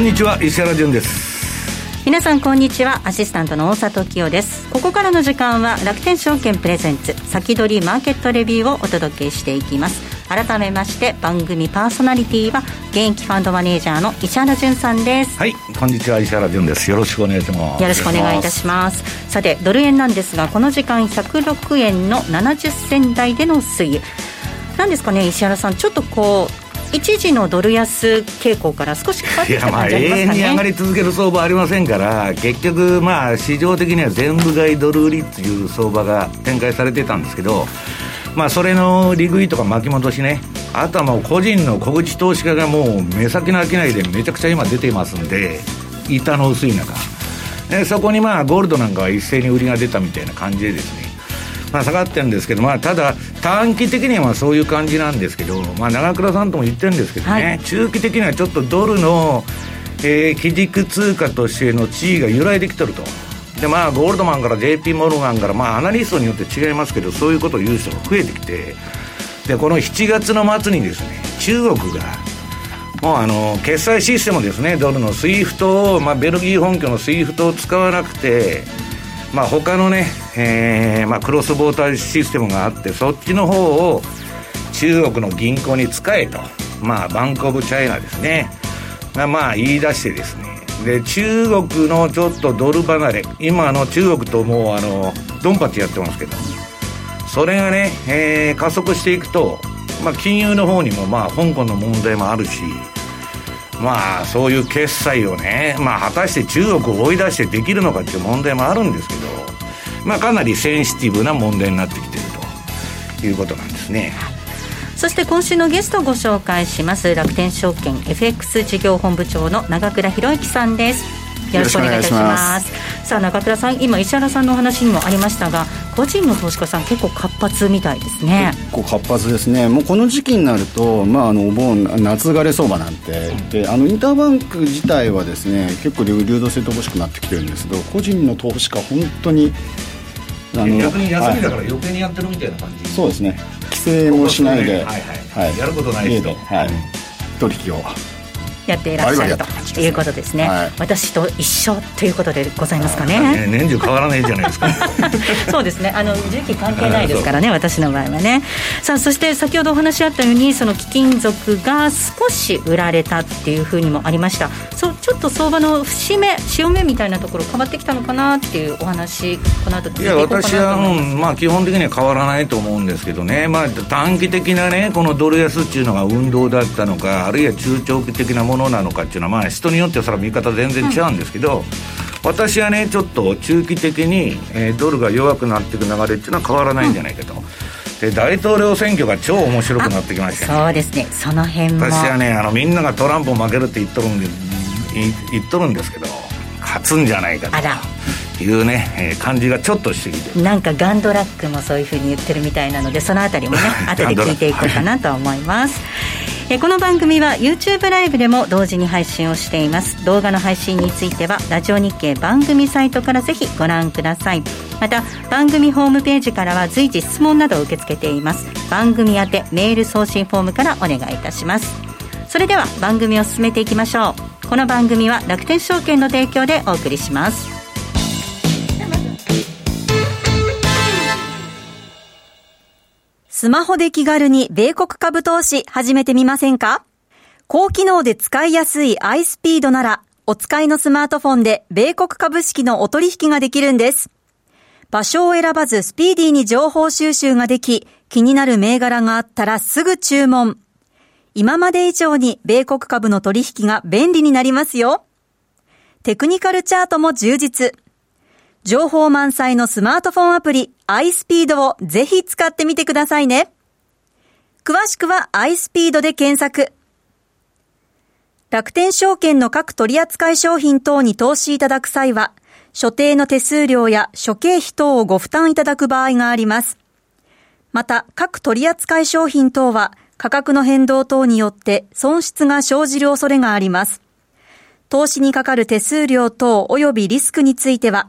んにちは石原潤です。皆さんこんにちはアシスタントの大里清です。ここからの時間は楽天証券プレゼンツ先取りマーケットレビューをお届けしていきます。改めまして番組パーソナリティは現役ファンドマネージャーの石原潤さんです。はいこんにちは石原潤です。よろしくお願いします。よろしくお願いいたします。さてドル円なんですがこの時間106円の70銭台での推移。なんですかね石原さん。ちょっとこう一時のドル安傾向から少し変わってきた感じありますか、ね、永遠に上がり続ける相場ありませんから結局まあ市場的には全部買いドル売りっていう相場が展開されてたんですけどまあそれの利食いとか巻き戻しね。あとはもう個人の小口投資家がもう目先の商いでめちゃくちゃ今出ていますんで板の薄い中そこにまあゴールドなんかは一斉に売りが出たみたいな感じでですね。まあ、下がってるんですけど、まあ、ただ、短期的にはそういう感じなんですけど、まあ、長倉さんとも言ってるんですけどね、はい、中期的にはちょっとドルの、えー、基軸通貨としての地位が揺らいできてると。でまあ、ゴールドマンから JP モルガンから、まあ、アナリストによって違いますけどそういうことを言う人が増えてきてでこの7月の末にですね中国がもうあの決済システムですねドルの SWIFT を、まあ、ベルギー本拠の SWIFT を使わなくてまあ、他のね、えーまあ、クロスボーターシステムがあってそっちの方を中国の銀行に使えと、まあ、バンク・オブ・チャイナですね。がまあ言い出してですね。で中国のちょっとドル離れ。今の中国ともうあのドンパチやってますけど。それがね、えー、加速していくと、まあ、金融の方にもまあ香港の問題もあるし。まあそういう決済をね、まあ、果たして中国を追い出してできるのかっていう問題もあるんですけど、まあ、かなりセンシティブな問題になってきていると。いうことなんですね。そして今週のゲストをご紹介します。楽天証券 FX 事業本部長の長倉博之さんです。よろしくお願いいたします。さあ中倉さん今石原さんのお話にもありましたが個人の投資家さん結構活発みたいですね。結構活発ですね。もうこの時期になると、まあ、あのお盆夏枯れ相場なんてであのインターバンク自体はですね結構流動性乏しくなってきてるんですけど個人の投資家本当にあの逆に休みだから余計にやってるみたいな感じ、そうですね。規制もしないで、はいはい。はい、やることない人、はい、取引を。やっていらっしゃるということですね、はい、私と一緒ということでございますかね。ね年中変わらないじゃないですか。そうですね。あの時期関係ないですからね私の場合はね。さあそして先ほどお話あったようにその貴金属が少し売られたっていうふうにもありました。そうちょっと相場の節目潮目みたいなところ変わってきたのかなっていうお話この後いや私は、うん、まあ基本的には変わらないと思うんですけどね。まあ短期的なねこのドル安っていうのが運動だったのかあるいは中長期的なものなのかっていうのは、まあ、人によってはそれは見方全然違うんですけど、うん、私はねちょっと中期的に、えー、ドルが弱くなっていく流れっていうのは変わらないんじゃないかと。うん。で大統領選挙が超面白くなってきました、ね、そうですね。その辺も。私はねあのみんながトランプ負けるって言っとるんで言っとるんですけど勝つんじゃないかというね、えー、感じがちょっとしてきて。なんかガンドラックもそういうふうに言ってるみたいなのでそのあたりもね 後で聞いていこうかなと思います、えこの番組は YouTube ライブでも同時に配信をしています。動画の配信についてはラジオ日経番組サイトからぜひご覧ください。また番組ホームページからは随時質問などを受け付けています。番組宛てメール送信フォームからお願いいたします。それでは番組を進めていきましょう。この番組は楽天証券の提供でお送りします。スマホで気軽に米国株投資始めてみませんか？高機能で使いやすい iSpeed なら、お使いのスマートフォンで米国株式のお取引ができるんです。場所を選ばずスピーディーに情報収集ができ、気になる銘柄があったらすぐ注文。今まで以上に米国株の取引が便利になりますよ。テクニカルチャートも充実。情報満載のスマートフォンアプリ iSpeed をぜひ使ってみてくださいね。詳しくは iSpeed で検索。楽天証券の各取扱商品等に投資いただく際は、所定の手数料や諸経費等をご負担いただく場合があります。また、各取扱商品等は価格の変動等によって損失が生じる恐れがあります。投資にかかる手数料等及びリスクについては、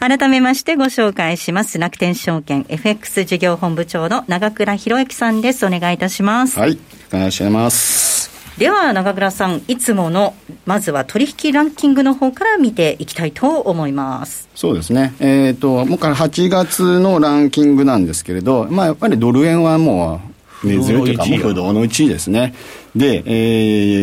改めましてご紹介します。楽天証券 FX 事業本部長の長倉博之さんです。お願いいたします。はい、お願いします。では長倉さんいつものまずは取引ランキングの方から見ていきたいと思いますそうですねえっ、ー、ともうから8月のランキングなんですけれどまあやっぱりドル円はもう根強いというかもう不動の1位ですねで、え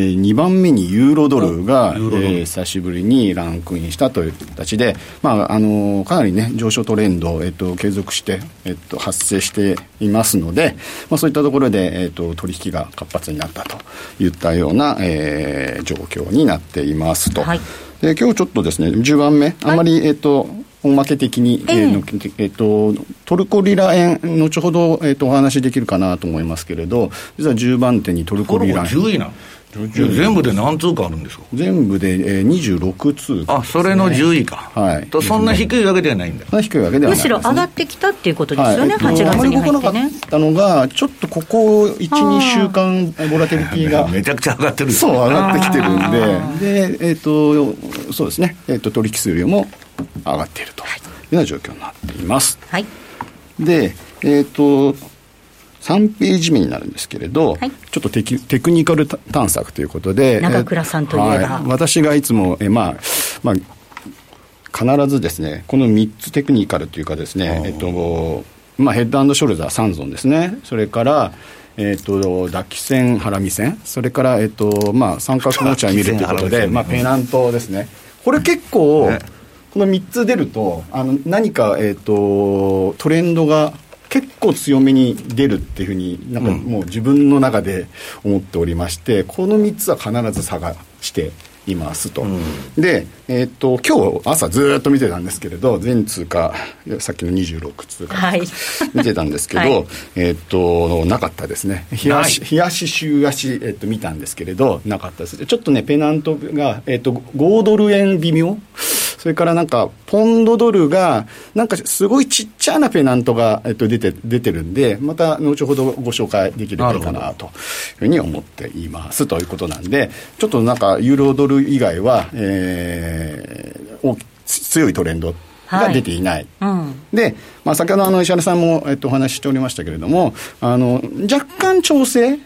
ー、2番目にユーロドルが、えー、久しぶりにランクインしたという形で、まあ、あのかなりね、上昇トレンド、えっと、継続して、えっと、発生していますので、まあ、そういったところで、えっと、取引が活発になったといったような、えー、状況になっていますと。はい、で今日ちょっとですね、10番目、あんまり、はい、えっと、おまけ的に、えー、えー、えー、とトルコリラ円、後ほど、えー、とお話できるかなと思いますけれど、実は10番手にトルコリラ円。10位な全部で何通貨あるんですか？全部で、えー、26通貨、ね、あそれの10位か、はい、とそんな低いわけではないんだ、低いわけではない、ね、むしろ上がってきたっていうことですよね、はい、8月に入ってね。たのが、ちょっとここ1、2週間、ボラテリティが。めちゃくちゃ上がってる。そう、上がってきてるんで、でえっ、ー、とそうですね、えーと、取引数量も上がっていると。い。うような状況になっています。はい、で、えっ、ー、と3ページ目になるんですけれど、はい、ちょっとテテクニカル探索ということで、中倉さんといえば、はい、私がいつも、えまあ、まあ、必ずですね、この3つテクニカルというかですね、えっと、まあ、ヘッドショルダー3ゾンですね、それから、えっと、抱き線、ハラミ線、それから、えっとまあ、三角持ちは見るということで、まあ、ペナントですね。これ結構、この3つ出ると、あの何か、えっと、トレンドが結構強めに出るっていうふうになんかもう自分の中で思っておりまして、この3つは必ず探していますと、うん、で、えー、っと今日朝ずっと見てたんですけれど全通貨さっきの26通貨、はい、見てたんですけど、はい、えー、っとなかったですね。日足日足週足、えー、っと見たんですけれどなかったです。ちょっとねペナントが、えー、っと5ドル円微妙それからなんか、ポンドドルが、なんかすごいちっちゃなペナントが、えっと、出て、出てるんで、また後ほどご紹介できればいいかなというふうに思っていますということなんで、ちょっとなんか、ユーロドル以外は、えー、強いトレンドが出ていない。はい。うん、で、まあ、先ほどあの石原さんも、えっと、お話ししておりましたけれども、あの若干調整、うん、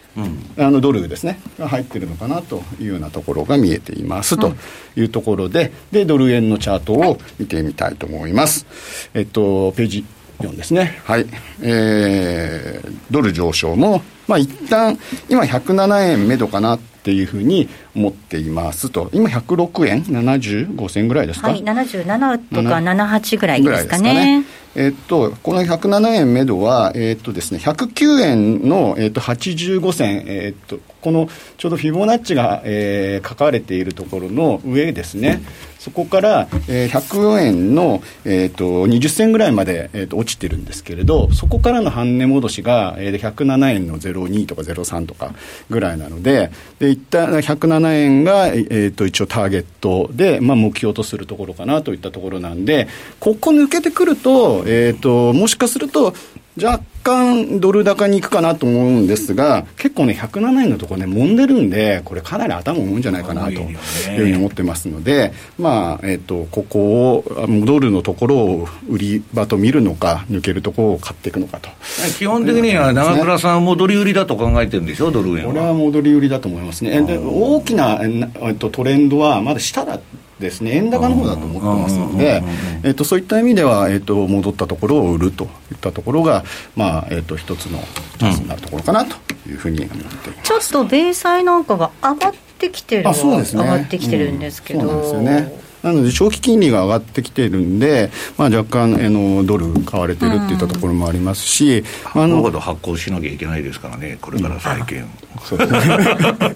あのドルですね、が入ってるのかなというようなところが見えています、というところで、で、ドル円のチャートを見てみたいと思います。えっと、ページ4ですね。はい。えー、ドル上昇も、まあ一旦、今107円目処かなっていうふうに思っていますと、今106円？75銭ぐらいですか、はい、77とか78ぐらいですかね。えっと、この107円目処は、えっとですね、109円の、えっと、85銭、えっと、このちょうどフィボナッチが、えー、書かれているところの上ですね、そこから、えー、100円の、えーと、20銭ぐらいまで、えーと、落ちてるんですけれど、そこからの半値戻しが、えー、107円の02とか03とかぐらいなので、で一旦107円が、えーと、一応ターゲットで、まあ、目標とするところかなといったところなんで、ここ抜けてくると、えー、ともしかすると、若干ドル高に行くかなと思うんですが、結構ね、107円のところね、揉んでるんで、これかなり頭重いんじゃないかなというふうに思ってますので、まあ、えっ、ー、と、ここを、ドルのところを売り場と見るのか、抜けるところを買っていくのかと。基本的には長倉さんは戻り売りだと考えてるんでしょ、ドル円は。これは戻り売りだと思いますね。で大きな、えっと、トレンドはまだ下だですね。円高の方だと思ってますので、えっと、そういった意味では、えっと、戻ったところを売るといったところが、まあえっと、一つのチャンスになるところかなというふうに思っています、ちょっと米債なんかが上がってきてるあそうです、ね、上がってきてるんですけど、うん、そうなんですよねなので、長期金利が上がってきてるんで、まあ、若干あのドル買われてるっていったところもありますし、うん、あのほど発行しなきゃいけないですからね、これから債券、うん、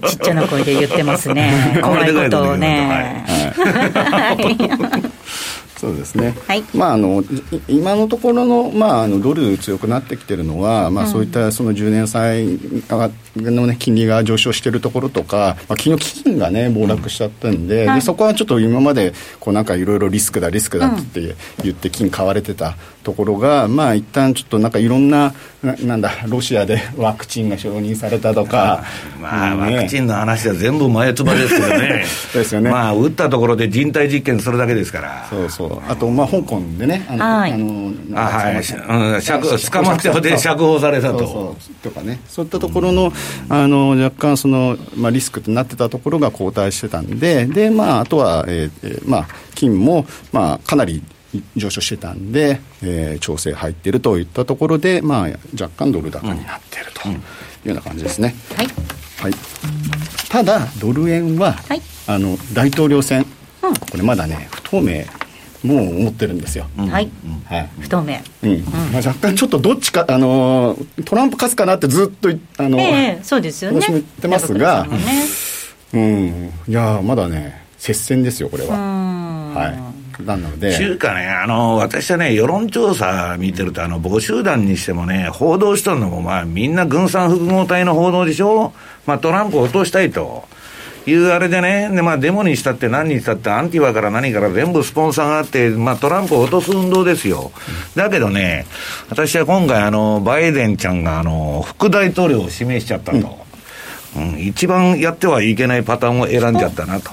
ちっちゃな声で言ってますね、怖いことをね。はいそうですね、はい。まあ、あのい今のところの,、まあ、あのドル強くなってきてるのは、まあ、そういったその10年債の、ね、金利が上昇しているところとか、まあ、金融基金が、ね、暴落しちゃったんで,、はい。でそこはちょっと今までこうなんかいろいろリスクだリスクだって言って金買われてたところが、まあ一旦ちょっとなんかいろんなななんだロシアで ワクチンが承認されたとか、まあ、ね。ワクチンの話は全部前つばですけどね。ですよね。まあ、打ったところで人体実験するだけですから。そうそう。あと、まあ、香港でねあの、はい。あのあはい、うん、釈捕まってで釈放されたと。そうそう。とかね、そういったところのあの若干その、まあ、リスクとなってたところが後退してたんで、でまあ、あとは、えーえーまあ、金も、まあ、かなり上昇してたんで、えー調整入っているといったところで、まあ、若干ドル高になっているというような感じですね。はい。はい、ただ、ドル円は、はい。あの大統領選、うん。これまだね、不透明、もう思ってるんですよ。はい。はい。不透明。うん。まあ、若干ちょっとどっちか、あのートランプ勝つかなってずっとい、あのーええそうですよね。言ってますがね。うん、いやーまだね、接戦ですよ、これは。うん。はい、なので、中華ね、あの、私はね、世論調査見てると、あの、母集団にしてもね、報道しとるのも、まあ、みんな軍産複合体の報道でしょ？まあ、トランプを落としたいと。いうあれでね、で、まあ、デモにしたって何にしたって、アンティバから何から全部スポンサーがあって、まあ、トランプを落とす運動ですよ。だけどね、私は今回、あの、バイデンちゃんが、あの、副大統領を指名しちゃったと。うん、一番やってはいけないパターンを選んじゃったな、と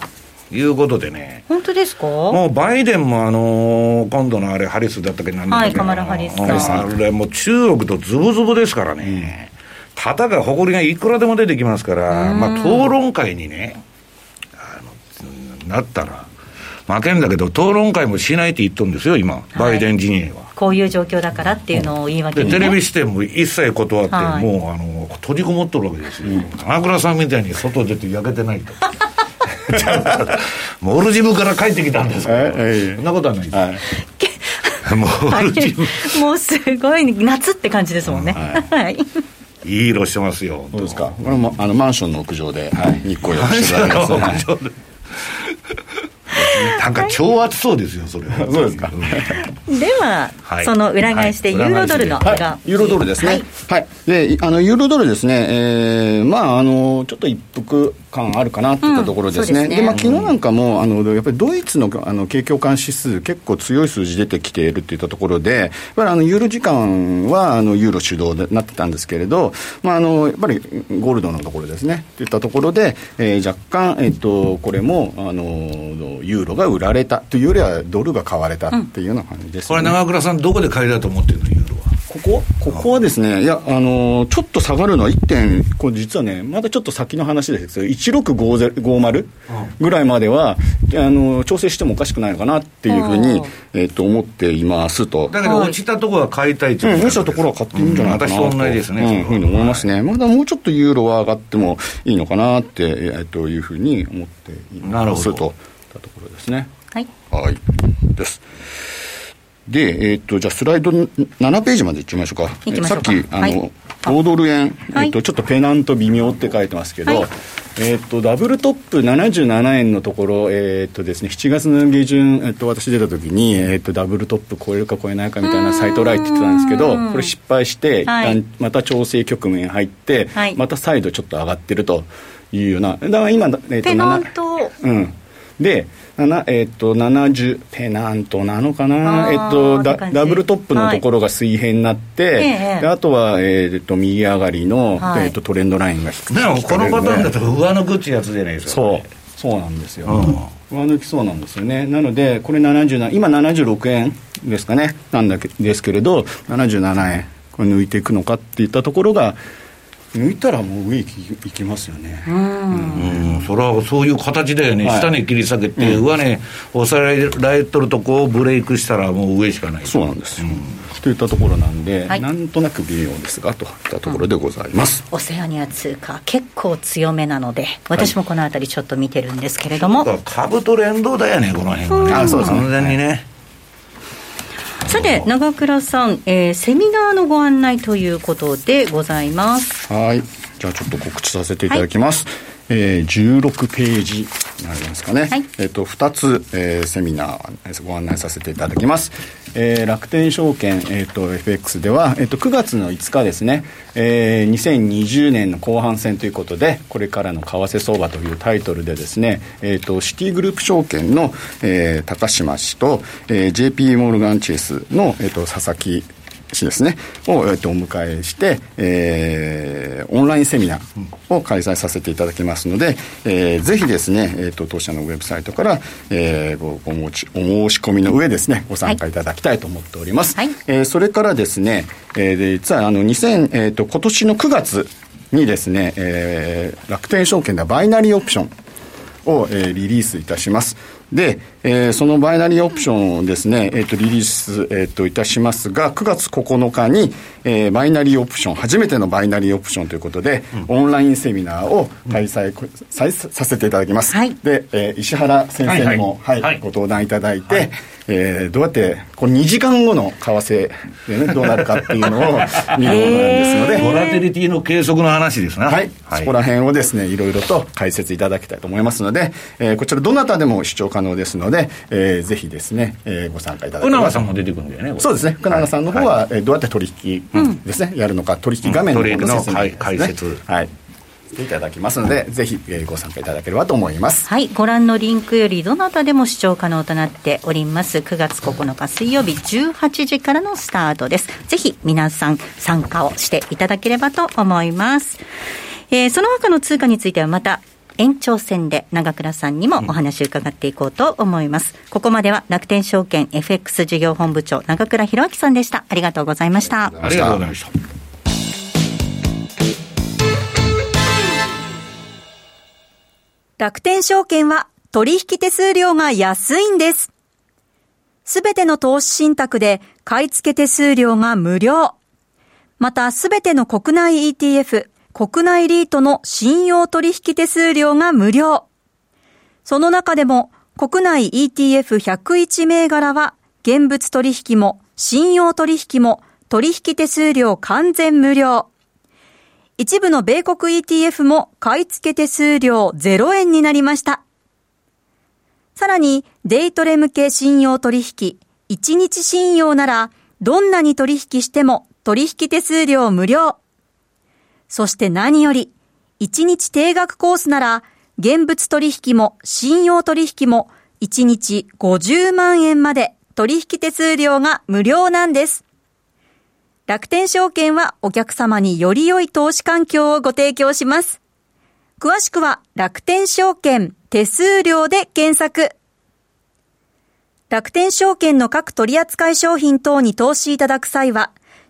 いうことでね。本当ですか？もうバイデンも、あのー今度のあれ、ハリスだったっけ、なんだっけ？なはいカマラハリスあれ、もう中国とズブズブですからね、たが誇りがいくらでも出てきますから、まあ、討論会にね、あのなったら、負けんだけど、討論会もしないって言っとるんですよ、今、バイデン陣営は。こういう状況だからっていうのを言い訳でに、ね、テレビ視点も一切断って、はい。もうあの閉じこもっとるわけですよ、長倉さんみたいに外出て焼けてないと。モルジブから帰ってきたんですから、ええ。えそんなことはないです、はい、モルジブ、もうすごい夏って感じですもんね。はい。い。い色してますよ、どうですか、これもあのマンションの屋上で、はい、日光浴していただきます、はいなんか超暑そうですよ、それは。そうですかんでは、はいその裏返しではいユーロドルの裏が、ユーロドルですね。ははいい。で、あの、ユーロドルですね、えー、まあ、あの、ちょっと一服感あるかなっていったところですね。うんですねで、まあ、昨日なんかも、あの、やっぱりドイツの、あの、景況感指数、結構強い数字出てきているっていったところで、やっぱりあの、ユーロ時間は、あの、ユーロ主導でなってたんですけれど、まあ、あの、やっぱりゴールドのところですね。っていったところで、えー若干、えっと、これも、あの、ユーロが売られたというよりは、ドルが買われたっていうような感じです、ね。これ、長倉さん、どこで買いだと思ってるの、ユーロは？ここ？ここはですね、いや、あのーちょっと下がるのは1点、これ実はね、まだちょっと先の話ですけど、1650ぐらいまでは、あのー調整してもおかしくないのかなっていうふうにえっと思っていますと。だけど、落ちたところは買いたいとうん、いう落ちたところは買っていいんじゃないかなと、うん。私と同じですねうん、ふうに思いますね。まだもうちょっとユーロは上がってもいいのかなって、えっというふうに思っていますなるほどたところですね。はい。はい。です。で、えっ、と、じゃあスライド7ページまで行ってみましょうか。行きましょうか。さっき、あの、はい。5ドル円、はい。えっと、ちょっとペナント微妙って書いてますけど、はい。えっと、ダブルトップ77円のところ、えっとですね、7月の下旬、えっと、私出た時に、えっと、ダブルトップ超えるか超えないかみたいなサイトライって言ってたんですけど、これ失敗して、はい。一旦また調整局面入って、はい。また再度ちょっと上がってるというような、だから今、えっと、ペナン7トうん、で、えっと70ペナントなのかな、えっとダブルトップのところが水平になって、ええであとは、えっと右上がりの、はい。えっとトレンドラインが低でも、このパターンだと上抜くってやつじゃないですか。そう。そうなんですよ、うん。上抜きそうなんですよね。なのでこれ77今76円ですかね。なんだけですけれど77円。これ抜いていくのかっていったところが抜いたらもう上行き行きますよね、うん、それはそういう形だよね、はい。下値切り下げて、上値抑えられとるとこをブレイクしたら、もう上しかない。そうなんですよ、といったところなんで、はい。なんとなく微妙ですがといったところでございます、オセアニア通貨結構強めなので私もこの辺りちょっと見てるんですけれども、だから株と連動だよね、この辺はね。あそうですね。完全にね。さて長倉さん、えーセミナーのご案内ということでございます。はい。じゃあちょっと告知させていただきます、ええー、16ページになりますかね。はい、えっ、と、2つ、えー、セミナーご案内させていただきます。えー、楽天証券、えーと、FX では、えーと、9月の5日ですね、えー、2020年の後半戦ということで、これからの為替相場というタイトルでですね、えーと、シティグループ証券の、えー、高島氏と、えー、JP モルガンチェスの、えー、と佐々木市ですね、を、えっと、お迎えして、えー、オンラインセミナーを開催させていただきますので、えー、ぜひですね、えっ、ー、と、当社のウェブサイトから、えー、ごごお申し込みの上ですね、ご参加いただきたいと思っております。はい、えー、それからですね、えー、で実は、あの、2000、えっ、ー、と、今年の9月にですね、えー、楽天証券ではバイナリーオプションを、えー、リリースいたします。で、えー、そのバイナリーオプションをですね、えっ、ー、と、リリース、えっ、ー、と、いたしますが、9月9日に、えー、バイナリーオプション、初めてのバイナリーオプションということで、うん、オンラインセミナーを開催、うん、ささせていただきます。はい、で、えー、石原先生にも、はい、はい、ご登壇いただいて、はい。えー、どうやってこの2時間後の為替で、ね、どうなるかっていうのを 見るものなんですので、ボラテリティの計測の話ですね、はい、はい、そこら辺をですねいろいろと解説いただきたいと思いますので、えー、こちらどなたでも視聴可能ですので、えー、ぜひですね、えー、ご参加いただければ福永さんも出てくるんだよねそうですね。福永さんの方は、はい、えー、どうやって取引ですね、うん、やるのか取引画面の方の説明ですね、解説。はい。いただきますので、ぜひ、えー、ご参加いただければと思います。はい、ご覧のリンクよりどなたでも視聴可能となっております。9月9日水曜日18時からのスタートです。ぜひ皆さん参加をしていただければと思います。えー、その他の通貨についてはまた延長戦で長倉さんにもお話を伺っていこうと思います。ここまでは楽天証券 FX 事業本部長長倉博明さんでした。ありがとうございました。ありがとうございました。楽天証券は取引手数料が安いんです。すべての投資信託で買い付け手数料が無料。またすべての国内 ETF、国内リートの信用取引手数料が無料。その中でも国内 ETF101 銘柄は現物取引も信用取引も取引手数料完全無料。一部の米国 ETF も買い付け手数料0円になりました。さらに、デイトレ向け信用取引、1日信用なら、どんなに取引しても取引手数料無料。そして何より、1日定額コースなら、現物取引も信用取引も1日50万円まで取引手数料が無料なんです。楽天証券はお客様により良い投資環境をご提供します。詳しくは楽天証券手数料で検索。楽天証券の各取扱商品等に投資いただく際は、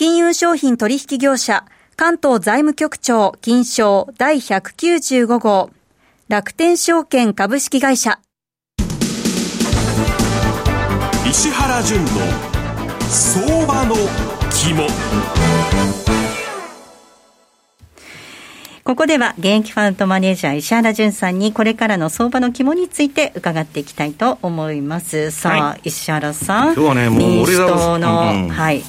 金融商品取引業者、関東財務局長金賞第195号、楽天証券株式会社。石原淳の相場の肝。ここでは現役ファンドマネージャー石原淳さんにこれからの相場の肝について伺っていきたいと思います。さあ、はい、石原さん今日はねもう民主党の、うん、はい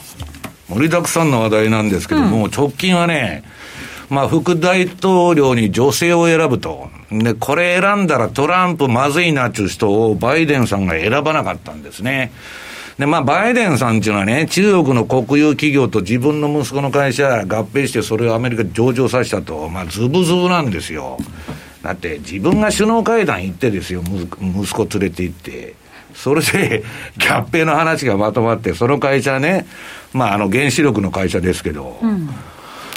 盛りだくさんの話題なんですけども、うん、直近はねまあ、副大統領に女性を選ぶと。で、これ選んだらトランプまずいなっていう人をバイデンさんが選ばなかったんですね。で、まあ、バイデンさんっていうのはね、中国の国有企業と自分の息子の会社合併して、それをアメリカに上場させたと、まあ、ズブズブなんですよ。だって、自分が首脳会談行ってですよ、息子連れて行って。それで、合併の話がまとまって、その会社ね、まあ、あの、原子力の会社ですけど、うん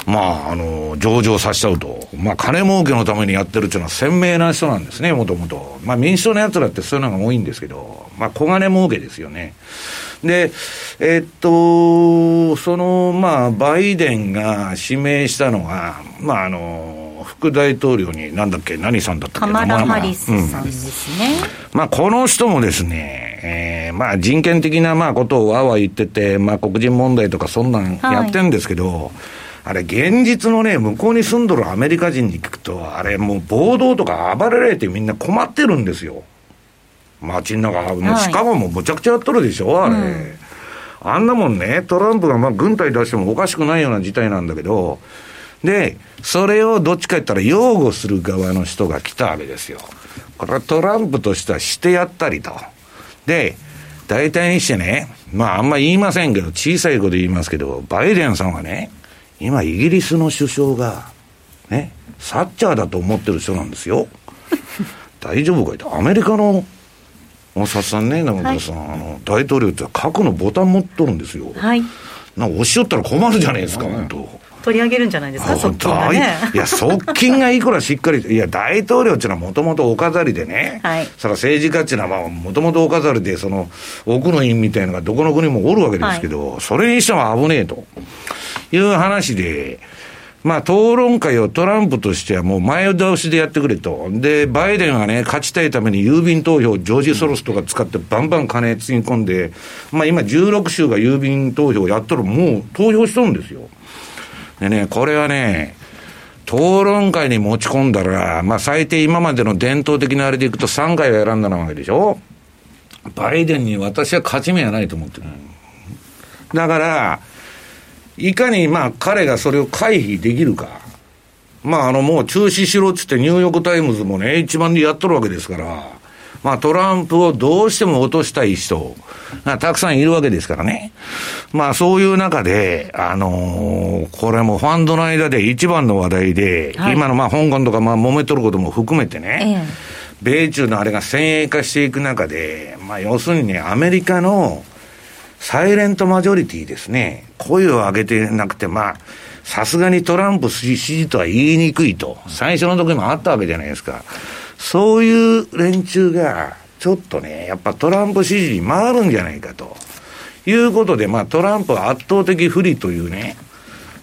まあ、あの、上場させちゃうと。まあ、金儲けのためにやってるっていうのは鮮明な人なんですね、もともと。まあ、民主党の奴らってそういうのが多いんですけど、まあ、小金儲けですよね。で、えっと、その、まあ、バイデンが指名したのが、まあ、あの、副大統領に、なんだっけ、何さんだったっけ？カマラ・ハリスさんですね。まあ、この人もですね、えー、まあ、人権的な、まあ、ことをわわ言ってて、まあ、黒人問題とかそんなんやってんですけど、はいあれ、現実のね、向こうに住んどるアメリカ人に聞くと、あれ、もう暴動とか暴れられてみんな困ってるんですよ。街の中、もうシカゴもむちゃくちゃやっとるでしょ、あれ。うん、あんなもんね、トランプがまあ軍隊出してもおかしくないような事態なんだけど、で、それをどっちか言ったら擁護する側の人が来たわけですよ。これはトランプとしてはしてやったりと。で、大体にしてね、まああんま言いませんけど、小さい子で言いますけど、バイデンさんはね、今イギリスの首相が、ね、サッチャーだと思ってる人なんですよ。大丈夫かいと。アメリカの大札さんね、中田さん、はい、あの、大統領って核のボタン持っとるんですよ。はい。なんか押し寄ったら困るじゃないですか、本当。取り上げるんじゃないですか、側近がね。いや、側近がいくらしっかり、いや、大統領っていうのはもともとお飾りでね、はい、それ政治家っていうのはもともとお飾りで、その、奥の院みたいなのがどこの国もおるわけですけど、はい、それにしても危ねえという話で、まあ、討論会をトランプとしてはもう前倒しでやってくれと。で、バイデンはね、勝ちたいために郵便投票、ジョージ・ソロスとか使ってバンバン金つぎ込んで、まあ今16州が郵便投票やったらもう投票しとるんですよ。でね、これはね、討論会に持ち込んだら、まあ最低今までの伝統的なあれでいくと3回はやらんならんわけでしょバイデンに私は勝ち目はないと思ってる。だから、いかにまあ彼がそれを回避できるか。まああのもう中止しろっつってニューヨークタイムズもね、一番でやっとるわけですから、まあトランプをどうしても落としたい人がたくさんいるわけですからね。まあそういう中で、あのー、これもファンドの間で一番の話題で、はい、今のまあ香港とかまあ揉めとることも含めてね、ええ、米中のあれが先鋭化していく中で、まあ要するにね、アメリカのサイレントマジョリティですね。声を上げてなくて、まあ、さすがにトランプ支持とは言いにくいと。最初の時もあったわけじゃないですか。そういう連中が、ちょっとね、やっぱトランプ支持に回るんじゃないかと。いうことで、まあトランプは圧倒的不利というね、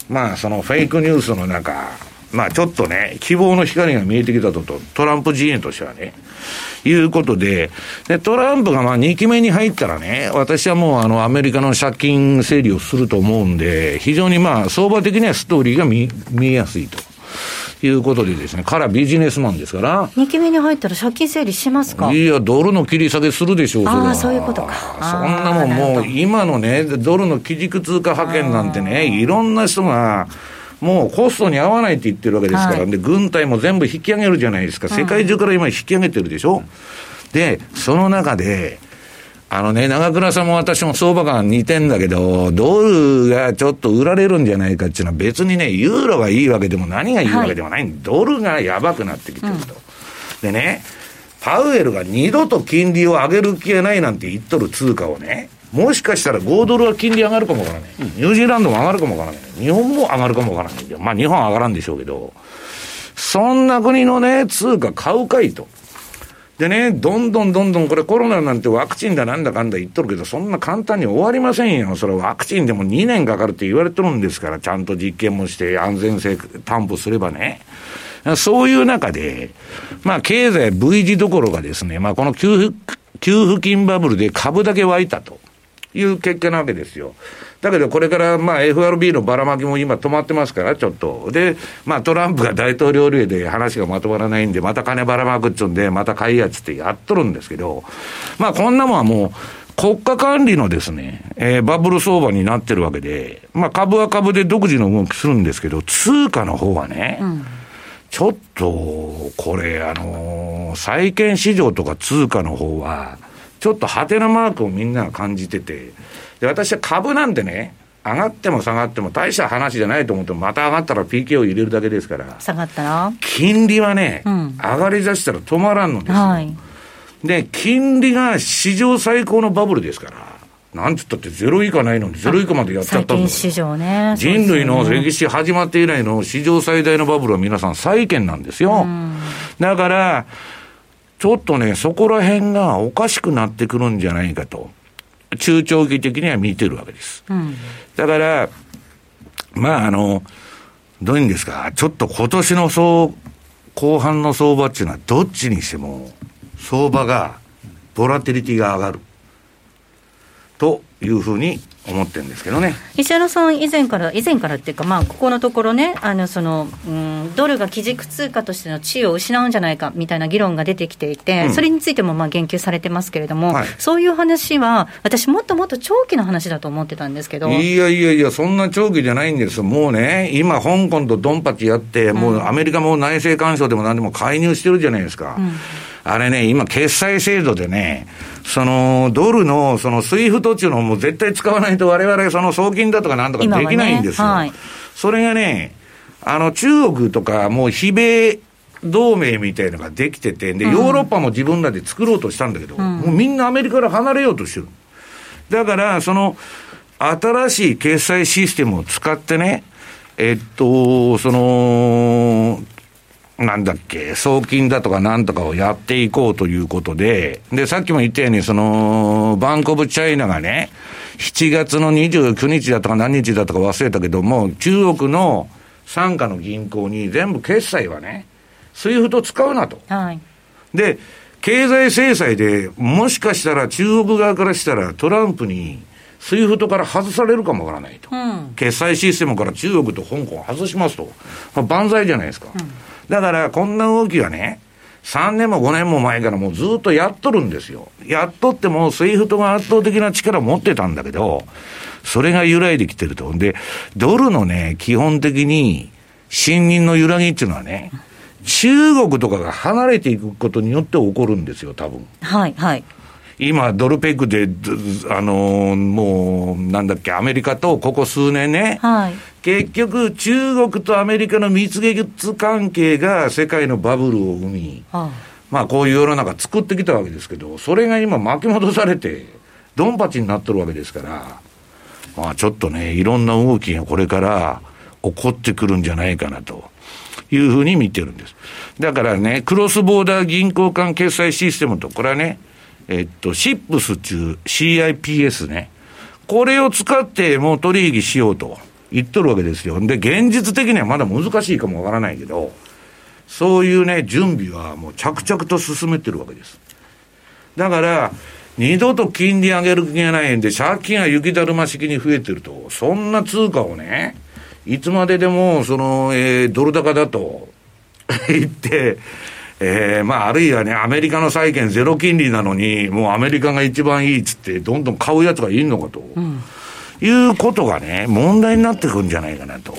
まあそのフェイクニュースの中、まあちょっとね、希望の光が見えてきたと、トランプ陣営としてはね、いうことで、で、トランプがまあ2期目に入ったらね、私はもうあのアメリカの借金整理をすると思うんで、非常にまあ相場的にはストーリーが見見えやすいと。いうことでですね、からビジネスマンですから。2期目に入ったら借金整理しますか？いや、ドルの切り下げするでしょう、ああ、そういうことか。そんなもんもう、今のね、ドルの基軸通貨派遣なんてね、いろんな人が、もうコストに合わないって言ってるわけですから、はい、で、軍隊も全部引き上げるじゃないですか。世界中から今引き上げてるでしょ。で、その中で、あのね、長倉さんも私も相場感似てんだけど、ドルがちょっと売られるんじゃないかっていうのは別にね、ユーロがいいわけでも何がいいわけでもない、はい、ドルがやばくなってきてると。うん、でね、パウエルが二度と金利を上げる気がないなんて言っとる通貨をね、もしかしたら5ドルは金利上がるかもわからない。ニュージーランドも上がるかもわからない。日本も上がるかもわからない。まあ日本は上がらんでしょうけど、そんな国のね、通貨買うかいと。でね、どんどんどんどんこれコロナなんてワクチンだなんだかんだ言っとるけど、そんな簡単に終わりませんよ。それワクチンでも2年かかるって言われてるんですから、ちゃんと実験もして安全性担保すればね。そういう中で、まあ経済 V 字どころがですね、まあこの給付、給付金バブルで株だけ湧いたと。いう結果なわけですよ。だけどこれからまあ FRB のばらまきも今止まってますから、ちょっと。で、まあトランプが大統領令で話がまとまらないんで、また金ばらまくっつうんで、また買いやつってやっとるんですけど、まあこんなもんはもう、国家管理のですね、えー、バブル相場になってるわけで、まあ株は株で独自の動きするんですけど、通貨の方はね、うんちょっと、これ、あのー、債券市場とか通貨の方は、ちょっとハテナマークをみんなが感じてて、で、私は株なんてね、上がっても下がっても大した話じゃないと思っても、また上がったら PK を入れるだけですから。下がったら？金利はね、うん、上がりだしたら止まらんのですよ。はい、で、金利が史上最高のバブルですから。なんつったってゼロ以下ないのにゼロ以下までやっちゃったんだ債券市場ね。人類の歴史始まって以来の史上最大のバブルは皆さん債券なんですよ。だから、ちょっとね、そこら辺がおかしくなってくるんじゃないかと、中長期的には見てるわけです。うん。だから、まああの、どういうんですか、ちょっと今年のそう後半の相場っていうのは、どっちにしても、相場が、ボラテリティが上がる。というふうに思ってるんですけどね。石原さん、以前から、以前からっていうか、まあ、ここのところね、あのそのうん、ドルが基軸通貨としての地位を失うんじゃないかみたいな議論が出てきていて、うんそれについてもまあ言及されてますけれども、はいそういう話は、私、もっともっと長期の話だと思ってたんですけど、いやいやいや、そんな長期じゃないんですよ。もうね、今、香港とドンパチやって、もうアメリカも内政干渉でも何でも介入してるじゃないですか。あれね、今、決済制度でね、その、ドルの、その、スイフトっていうのをもう絶対使わないと我々、その、送金だとかなんとかできないんですよ。ねはいそれがね、あの、中国とか、もう、非米、同盟みたいなのができてて、で、ヨーロッパも自分らで作ろうとしたんだけど、もうみんなアメリカから離れようとしてる。だから、その、新しい決済システムを使ってね、えっと、その、なんだっけ、送金だとかなんとかをやっていこうということで、で、さっきも言ったように、その、 Bank of China がね、7月の29日だとか何日だとか忘れたけども、中国の傘下の銀行に全部決済はね、スイフト使うなと。はい、で、経済制裁で、もしかしたら中国側からしたらトランプに、スイフトから外されるかもわからないと。うん、決済システムから中国と香港を外しますと。まあ、万歳じゃないですか。だから、こんな動きはね、3年も5年も前からもうずっとやっとるんですよ。やっとっても、スイフトが圧倒的な力を持ってたんだけど、それが揺らいできてると。で、ドルのね、基本的に、信任の揺らぎっていうのはね、中国とかが離れていくことによって起こるんですよ、多分。はい、はい、今、ドルペグで、ずあのーもう、なんだっけ、アメリカとここ数年ね、はい、結局、中国とアメリカの蜜月関係が世界のバブルを生み、はまあこういう世の中作ってきたわけですけど、それが今巻き戻されて、ドンパチになってるわけですから、まあちょっとね、いろんな動きがこれから起こってくるんじゃないかなと。いうふうに見てるんです。だからね、クロスボーダー銀行間決済システムと、これはね、えっと、シップス中 CIPS ね。これを使ってもう取引しようと言っとるわけですよ。で、現実的にはまだ難しいかもわからないけど、そういうね、準備はもう着々と進めてるわけです。だから、二度と金利上げる気がないんで、借金が雪だるま式に増えてると、そんな通貨をね、いつまででも、その、えードル高だと 言って、えーまあ、あるいはね、アメリカの債券ゼロ金利なのに、もうアメリカが一番いいっつって、どんどん買うやつがいるのかと、いうことがね、問題になってくるんじゃないかなと。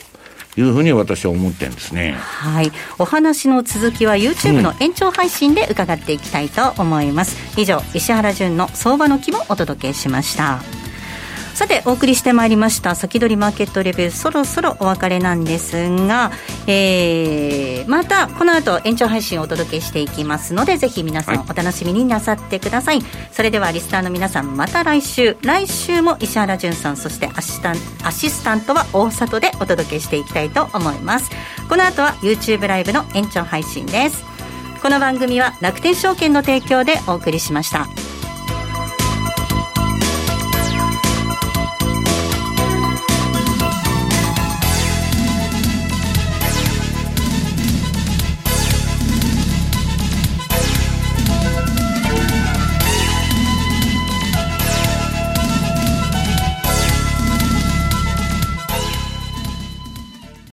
いうふうに私は思ってるんですね。はい、お話の続きは YouTube の延長配信で伺っていきたいと思います、以上石原潤の相場の木もお届けしましたさてお送りしてまいりました先取りマーケットレビューそろそろお別れなんですが、えー、またこの後延長配信をお届けしていきますのでぜひ皆さんはい。お楽しみになさってください、それではリスナーの皆さんまた来週。来週も石原潤さんそしてアシスタンアシスタントは大里でお届けしていきたいと思います。この後は YouTube ライブの延長配信です。この番組は楽天証券の提供でお送りしました